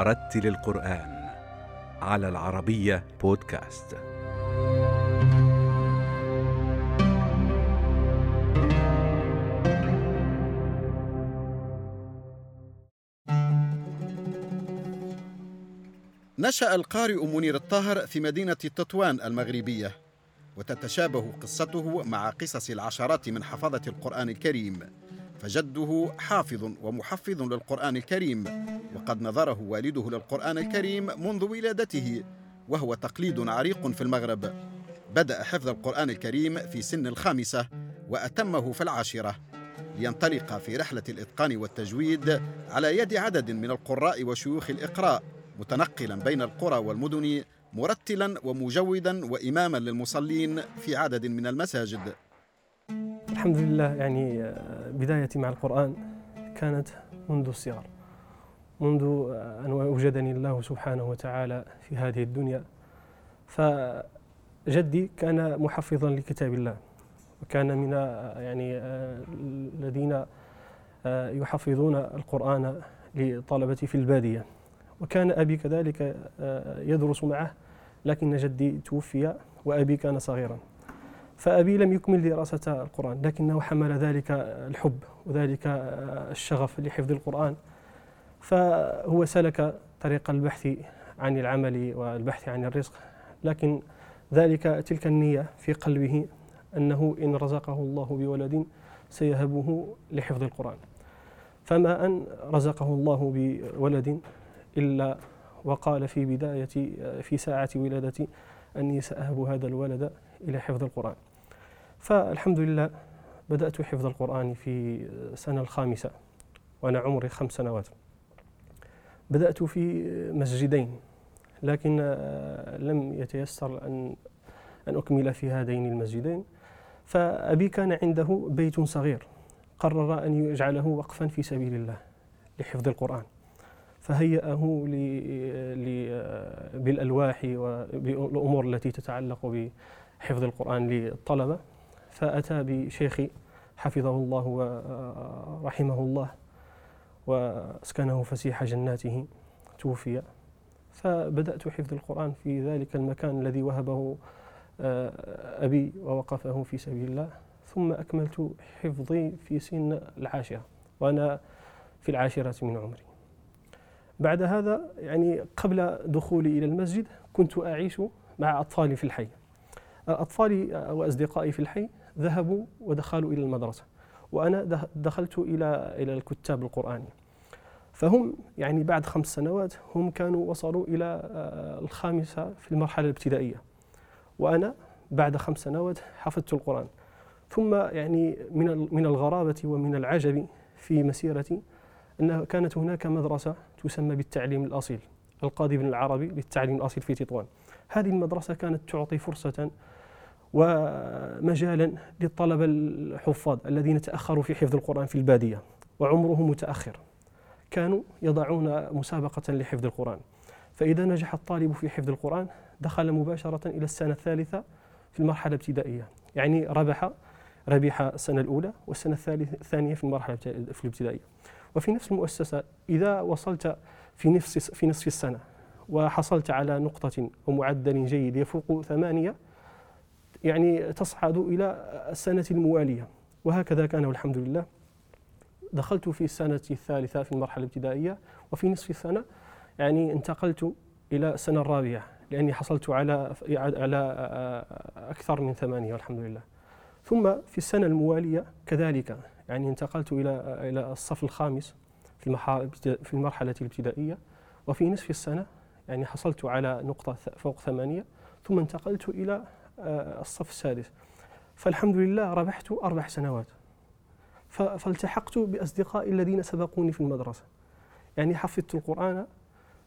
ورتل القرآن على العربية بودكاست. نشأ القارئ منير الطاهر في مدينة تطوان المغربية وتتشابه قصته مع قصص العشرات من حفظة القرآن الكريم فجده حافظ ومحفظ للقرآن الكريم وقد نظره والده للقرآن الكريم منذ ولادته وهو تقليد عريق في المغرب. بدأ حفظ القرآن الكريم في سن الخامسة وأتمه في العاشرة. لينطلق في رحلة الإتقان والتجويد على يد عدد من القراء وشيوخ الإقراء متنقلا بين القرى والمدن مرتلا ومجودا وإماما للمصلين في عدد من المساجد. الحمد لله يعني بدايتي مع القرآن كانت منذ الصغر منذ أن أوجدني الله سبحانه وتعالى في هذه الدنيا. فجدي كان محفظا لكتاب الله وكان من يعني الذين يحفظون القرآن لطلبتي في البادية. وكان أبي كذلك يدرس معه لكن جدي توفي وأبي كان صغيرا. فأبي لم يكمل دراسة القرآن لكنه حمل ذلك الحب وذلك الشغف لحفظ القرآن. فهو سلك طريق البحث عن العمل والبحث عن الرزق. لكن ذلك تلك النية في قلبه أنه إن رزقه الله بولد سيهبه لحفظ القرآن. فما أن رزقه الله بولد إلا وقال في بداية في ساعة ولادتي أني سأهب هذا الولد إلى حفظ القرآن. فالحمد لله بدأت حفظ القرآن في السنة الخامسة وأنا عمري خمس سنوات. بدأت في مسجدين لكن لم يتيسر أن أن أكمل في هذين المسجدين. فأبي كان عنده بيت صغير قرر أن يجعله وقفا في سبيل الله لحفظ القرآن. فهيأه بالألواح وبالأمور التي تتعلق بحفظ القرآن للطلبة. فأتى بشيخي حفظه الله ورحمه الله وأسكنه فسيح جناته توفي. فبدأت حفظ القرآن في ذلك المكان الذي وهبه آه، أبي ووقفه في سبيل الله. ثم أكملت حفظي في سن العاشرة وأنا في العاشرة من عمري. بعد هذا يعني قبل دخولي إلى المسجد كنت أعيش مع أطفالي في الحي. أطفالي وأصدقائي في الحي ذهبوا ودخلوا إلى المدرسة وأنا دخلت إلى إلى الكتاب القرآني. فهم يعني بعد خمس سنوات هم كانوا وصلوا إلى آه، الخامسة في المرحلة الابتدائية. وأنا بعد خمس سنوات حفظت القرآن. ثم يعني من من الغرابة ومن العجب في مسيرتي أن كانت هناك مدرسة تسمى بالتعليم الأصيل القاضي بن العربي للتعليم الأصيل في تطوان. هذه المدرسة كانت تعطي فرصة ومجالا للطلبة الحفاظ الذين تأخروا في حفظ القرآن في البادية وعمرهم متأخر. كانوا يضعون مسابقة لحفظ القرآن. فإذا نجح الطالب في حفظ القرآن دخل مباشرة إلى السنة الثالثة في المرحلة الابتدائية. يعني ربح ربح السنة الأولى والسنة الثانية في المرحلة في الابتدائية. وفي نفس المؤسسة إذا وصلت في نفس في نصف السنة وحصلت على نقطة ومعدل جيد يفوق ثمانية يعني تصعد إلى السنة الموالية. وهكذا كان والحمد لله. دخلت في السنة الثالثة في المرحلة الابتدائية وفي نصف السنة يعني انتقلت إلى السنة الرابعة لأني حصلت على على أكثر من ثمانية والحمد لله. ثم في السنة الموالية كذلك يعني انتقلت إلى إلى الصف الخامس في في المرحلة الابتدائية. وفي نصف السنة يعني حصلت على نقطة فوق ثمانية ثم انتقلت إلى آه، الصف السادس. فالحمد لله ربحت أربع سنوات. فالتحقت بأصدقائي الذين سبقوني في المدرسة. يعني حفظت القرآن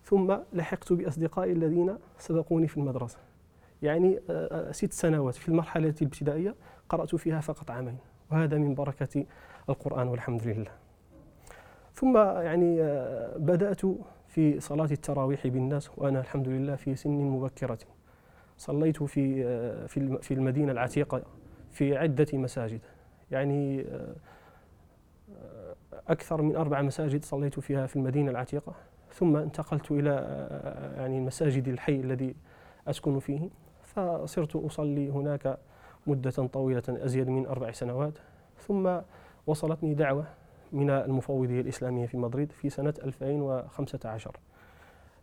ثم لحقت بأصدقائي الذين سبقوني في المدرسة. يعني آه، آه، ست سنوات في المرحلة الابتدائية قرأت فيها فقط عامين وهذا من بركة القرآن والحمد لله. ثم يعني بدأت في صلاة التراويح بالناس وأنا الحمد لله في سن مبكرة. صليت في في في المدينة العتيقة في عدة مساجد. يعني أكثر من أربع مساجد صليت فيها في المدينة العتيقة. ثم انتقلت إلى يعني المساجد الحي الذي أسكن فيه. فصرت أصلي هناك مدة طويلة أزيد من أربع سنوات. ثم وصلتني دعوة من المفوضية الإسلامية في مدريد في سنة 2015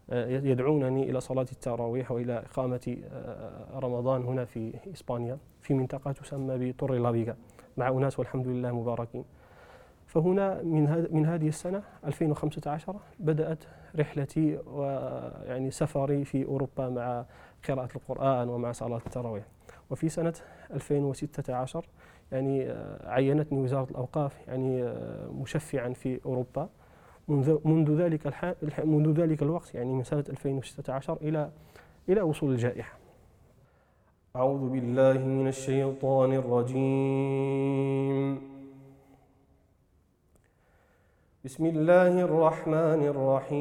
يدعونني إلى صلاة التراويح وإلى إقامة رمضان هنا في إسبانيا في منطقة تسمى بطور لابيغا مع أناس والحمد لله مباركين. فهنا من من هذه السنة 2015 بدأت رحلتي ويعني سفري في أوروبا مع قراءة القرآن ومع صلاة التراويح. وفي سنة 2016 يعني عينتني وزارة الأوقاف يعني مشفعا في أوروبا. منذ ذلك الحال منذ ذلك الوقت يعني من سنة 2016 إلى إلى وصول الجائحة. أعوذ بالله من الشيطان الرجيم. بسم الله الرحمن الرحيم.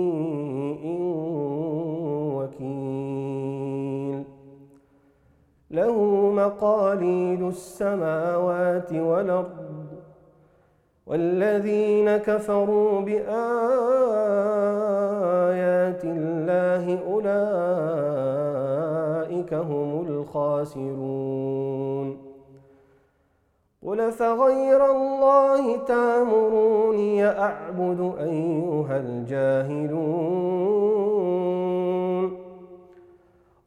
له مقاليد السماوات والأرض والذين كفروا بآيات الله أولئك هم الخاسرون. قل فغير الله تامروني أعبد أيها الجاهلون.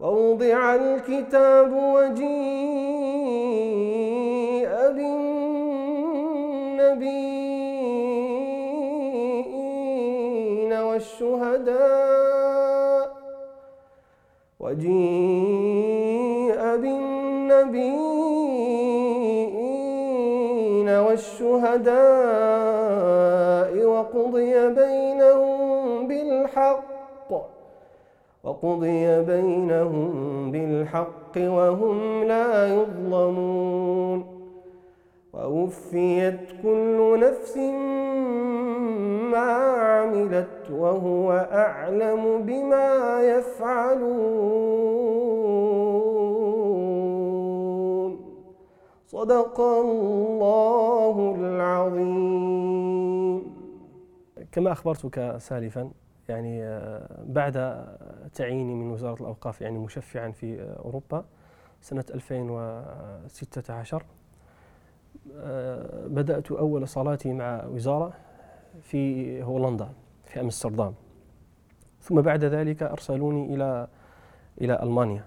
ووضع الكتاب وجيء بالنبيين والشهداء وجيء بالنبيين والشهداء وقضي بينهم وقضي بينهم بالحق وهم لا يظلمون ووفيت كل نفس ما عملت وهو أعلم بما يفعلون. صدق الله العظيم. كما أخبرتك سالفا يعني بعد تعييني من وزارة الأوقاف يعني مشفعا في أوروبا سنة 2016 بدأت أول صلاتي مع وزارة في هولندا في أمستردام. ثم بعد ذلك أرسلوني إلى إلى ألمانيا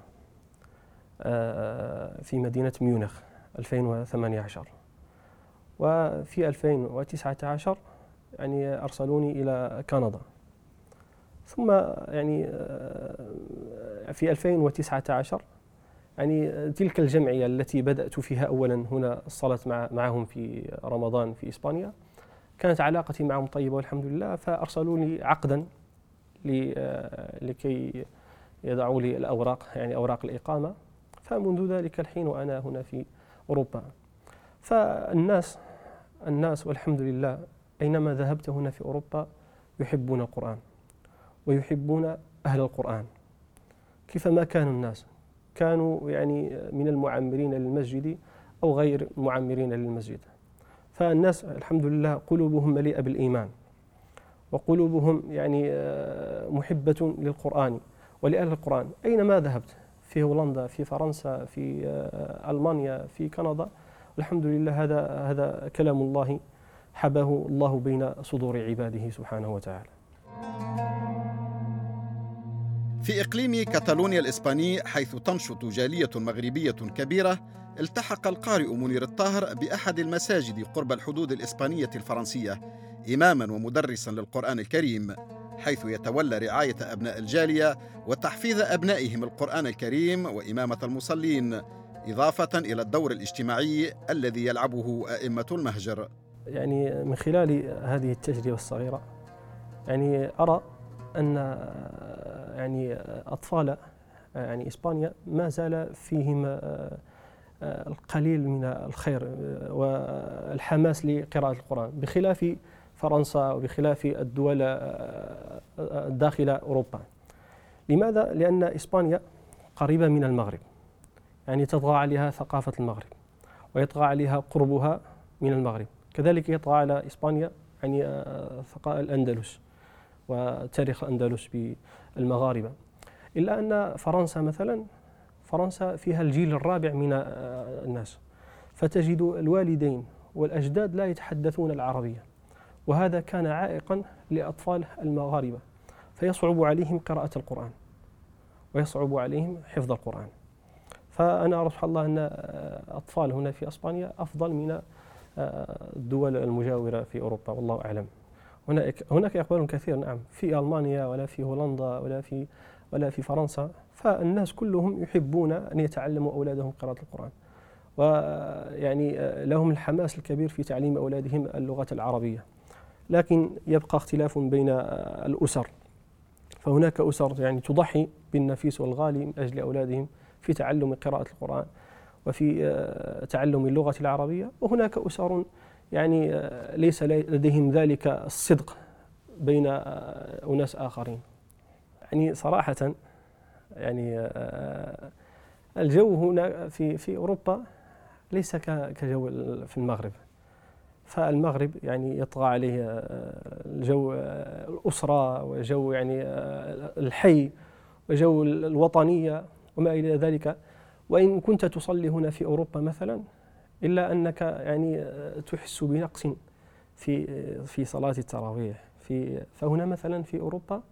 في مدينة ميونخ 2018 وفي 2019 يعني أرسلوني إلى كندا. ثم يعني في 2019 يعني تلك الجمعية التي بدأت فيها أولا هنا الصلاة مع معهم في رمضان في إسبانيا كانت علاقتي معهم طيبة والحمد لله فأرسلوا لي عقدا لكي يضعوا لي الأوراق يعني أوراق الإقامة فمنذ ذلك الحين وأنا هنا في أوروبا. فالناس الناس والحمد لله أينما ذهبت هنا في أوروبا يحبون القرآن. ويحبون أهل القرآن. كيفما كانوا الناس؟ كانوا يعني من المعمرين للمسجد أو غير المعمرين للمسجد. فالناس الحمد لله قلوبهم مليئة بالإيمان وقلوبهم يعني آه، محبة للقرآن ولأهل القرآن. أينما ذهبت؟ في هولندا في فرنسا في آه، ألمانيا في كندا. الحمد لله هذا هذا كلام الله حباه الله بين صدور عباده سبحانه وتعالى. في إقليم كاتالونيا الإسباني حيث تنشط جالية مغربية كبيرة التحق القارئ منير الطاهر بأحد المساجد قرب الحدود الإسبانية الفرنسية إماما ومدرسا للقرآن الكريم حيث يتولى رعاية أبناء الجالية وتحفيظ أبنائهم القرآن الكريم وإمامة المصلين إضافة إلى الدور الاجتماعي الذي يلعبه أئمة المهجر. يعني من خلال هذه التجربة الصغيرة يعني أرى أن يعني أطفال يعني إسبانيا ما زال فيهم القليل من الخير والحماس لقراءة القرآن. بخلاف فرنسا وبخلاف الدول داخل أوروبا. لماذا؟ لأن إسبانيا قريبة من المغرب. يعني تطغى عليها ثقافة المغرب ويطغى عليها قربها من المغرب. كذلك يطغى على إسبانيا يعني الأندلس. وتاريخ الأندلس بالمغاربة. إلا أن فرنسا مثلا فرنسا فيها الجيل الرابع من الناس. فتجد الوالدين والأجداد لا يتحدثون العربية وهذا كان عائقا لأطفال المغاربة. فيصعب عليهم قراءة القرآن ويصعب عليهم حفظ القرآن. فأنا أرى سبحان الله أن أطفال هنا في أسبانيا أفضل من الدول المجاورة في أوروبا والله أعلم. هناك هناك إقبال كثير نعم. في ألمانيا ولا في هولندا ولا في ولا في فرنسا. فالناس كلهم يحبون أن يتعلموا أولادهم قراءة القرآن. ويعني لهم الحماس الكبير في تعليم أولادهم اللغة العربية. لكن يبقى اختلاف بين الأسر. فهناك أسر يعني تضحي بالنفيس والغالي من أجل أولادهم في تعلم قراءة القرآن وفي آه، تعلم اللغة العربية. وهناك أسر يعني آه، ليس لديهم ذلك الصدق بين آه، أناس آخرين. يعني صراحة يعني الجو هنا في في أوروبا ليس كجو في المغرب. فالمغرب يعني يطغى عليه الجو الأسرة وجو يعني الحي وجو الوطنية وما إلى ذلك. وإن كنت تصلي هنا في أوروبا مثلا إلا أنك يعني تحس بنقص في في صلاة التراويح. في فهنا مثلا في أوروبا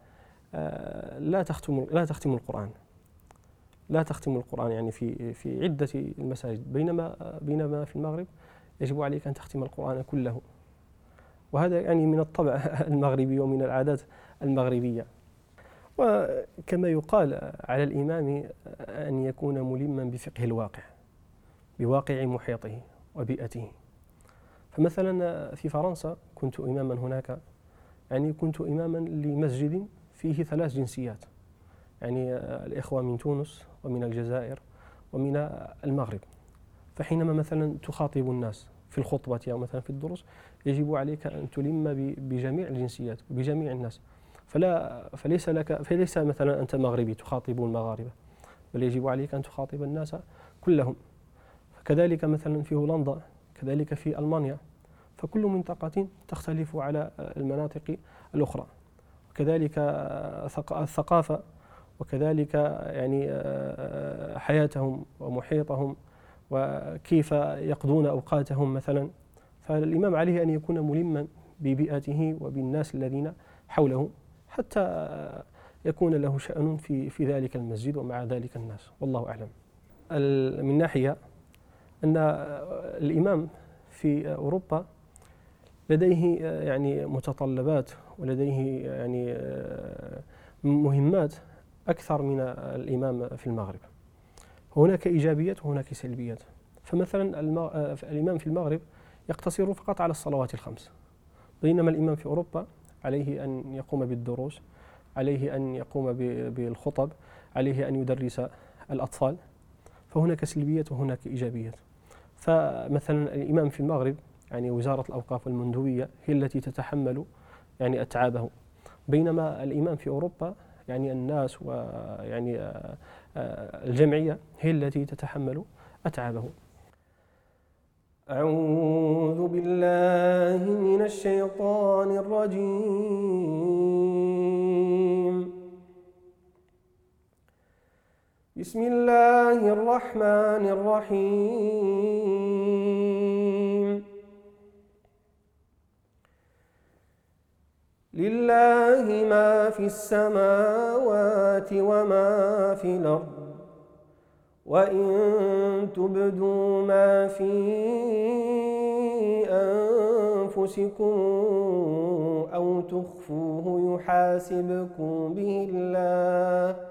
آه، لا تختم لا تختم القرآن. لا تختم القرآن يعني في في عدة المساجد. بينما بينما في المغرب يجب عليك أن تختم القرآن كله. وهذا يعني من الطبع المغربي ومن العادات المغربية. وكما يقال على الإمام أن يكون ملما بفقه الواقع. بواقع محيطه وبيئته. فمثلا في فرنسا كنت إماما هناك. يعني كنت إماما لمسجد فيه ثلاث جنسيات. يعني الإخوة من تونس ومن الجزائر ومن المغرب. فحينما مثلا تخاطب الناس في الخطبة أو مثلا في الدروس يجب عليك أن تلم بجميع الجنسيات وبجميع الناس. فلا فليس لك فليس مثلا أنت مغربي تخاطب المغاربة بل يجب عليك أن تخاطب الناس كلهم. فكذلك مثلا في هولندا كذلك في ألمانيا. فكل منطقة تختلف على المناطق الأخرى. وكذلك الثقافة وكذلك يعني حياتهم ومحيطهم وكيف يقضون أوقاتهم مثلا. فالإمام عليه أن يكون ملما ببيئته وبالناس الذين حوله حتى يكون له شأن في في ذلك المسجد ومع ذلك الناس. والله أعلم. من ناحية أن الإمام في أوروبا لديه يعني متطلبات ولديه يعني مهمات أكثر من الإمام في المغرب. هناك إيجابيات وهناك سلبيات. فمثلا الإمام في المغرب يقتصر فقط على الصلوات الخمس. بينما الإمام في أوروبا عليه أن يقوم بالدروس عليه أن يقوم بالخطب عليه أن يدرس الأطفال. فهناك سلبيات وهناك إيجابيات. فمثلا الإمام في المغرب يعني وزارة الأوقاف والمندوبية هي التي تتحمل يعني أتعابه. بينما الإمام في أوروبا يعني الناس ويعني آه، آه، الجمعية هي التي تتحمل أتعابه. أعوذ بالله من الشيطان الرجيم. بسم الله الرحمن الرحيم لله ما في السماوات وما في الأرض وإن تبدوا ما في أنفسكم أو تخفوه يحاسبكم به الله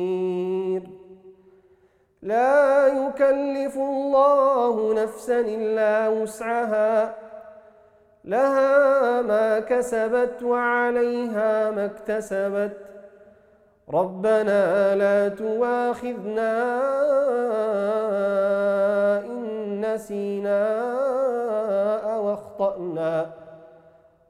لا يكلف الله نفسا إلا وسعها. لها ما كسبت وعليها ما اكتسبت. ربنا لا تواخذنا إن نسينا أو أخطأنا.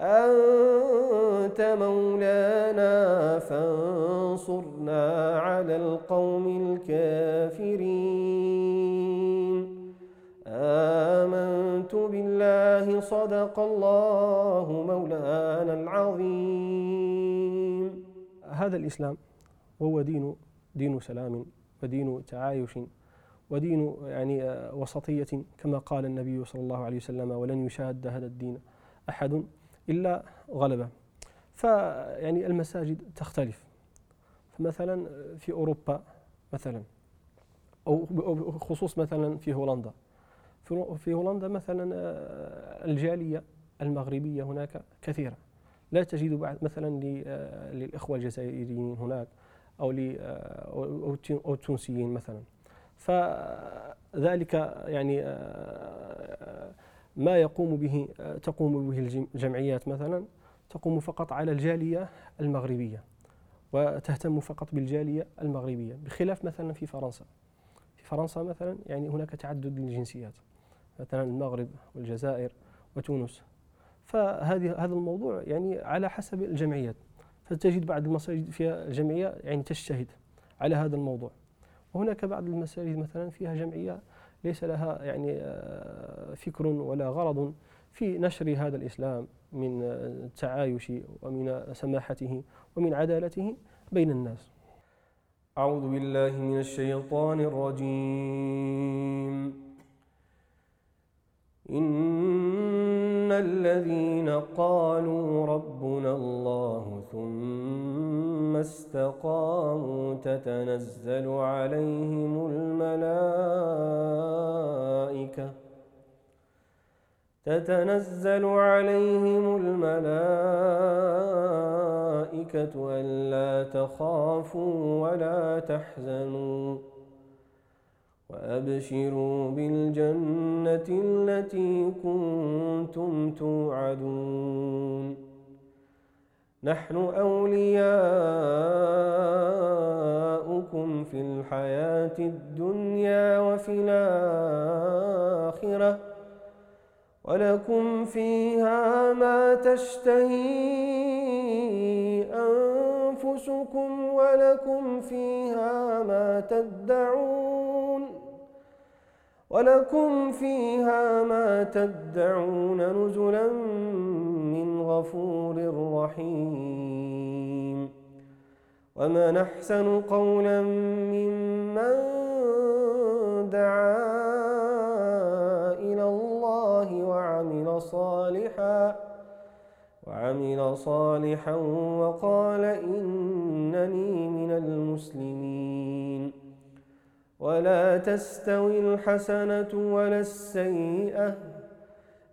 أنت مولانا فانصرنا على القوم الكافرين. آمنت بالله صدق الله مولانا العظيم. هذا الإسلام وهو دين دين سلام ودين تعايش ودين يعني آه، وسطية كما قال النبي صلى الله عليه وسلم ولن يشاد هذا الدين أحد إلا غلبة. فيعني المساجد تختلف. فمثلا في أوروبا مثلا أو خصوص مثلا في هولندا. في هولندا مثلا آه، الجالية المغربية هناك كثيرة. لا تجد بعد مثلا آه، للإخوة الجزائريين هناك أو أو التونسيين مثلا. فذلك يعني آه، ما يقوم به تقوم به الجمعيات مثلا تقوم فقط على الجالية المغربية وتهتم فقط بالجالية المغربية بخلاف مثلا في فرنسا. في فرنسا مثلا يعني هناك تعدد للجنسيات مثلا المغرب والجزائر وتونس. فهذه هذا الموضوع يعني على حسب الجمعيات. فتجد بعض المساجد فيها الجمعية يعني تجتهد على هذا الموضوع. وهناك بعض المساجد مثلا فيها جمعية ليس لها يعني آه، فكر ولا غرض في نشر هذا الإسلام من التعايش ومن سماحته ومن عدالته بين الناس. أعوذ بالله من الشيطان الرجيم. إن الذين قالوا ربنا الله ثم استقاموا تتنزل عليهم الملائكة تتنزل عليهم الملائكة ألا تخافوا ولا تحزنوا وأبشروا بالجنة التي كنتم توعدون نحن أولياؤكم في الحياة الدنيا وفي الآخرة ولكم فيها ما تشتهي أنفسكم ولكم فيها ما تدعون ولكم فيها ما تدعون نزلا غفور رحيم ومن أحسن قولا ممن دعا إلى الله وعمل صالحا وعمل صالحا وقال إنني من المسلمين. ولا تستوي الحسنة ولا السيئة.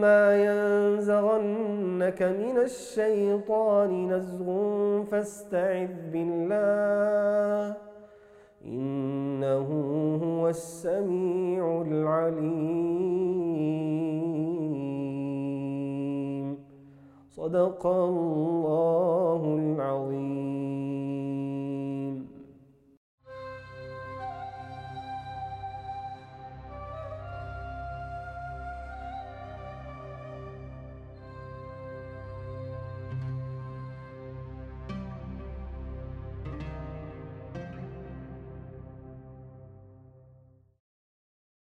وإما ينزغنك من الشيطان نزغ فاستعذ بالله إنه هو السميع العليم. صدق الله العظيم.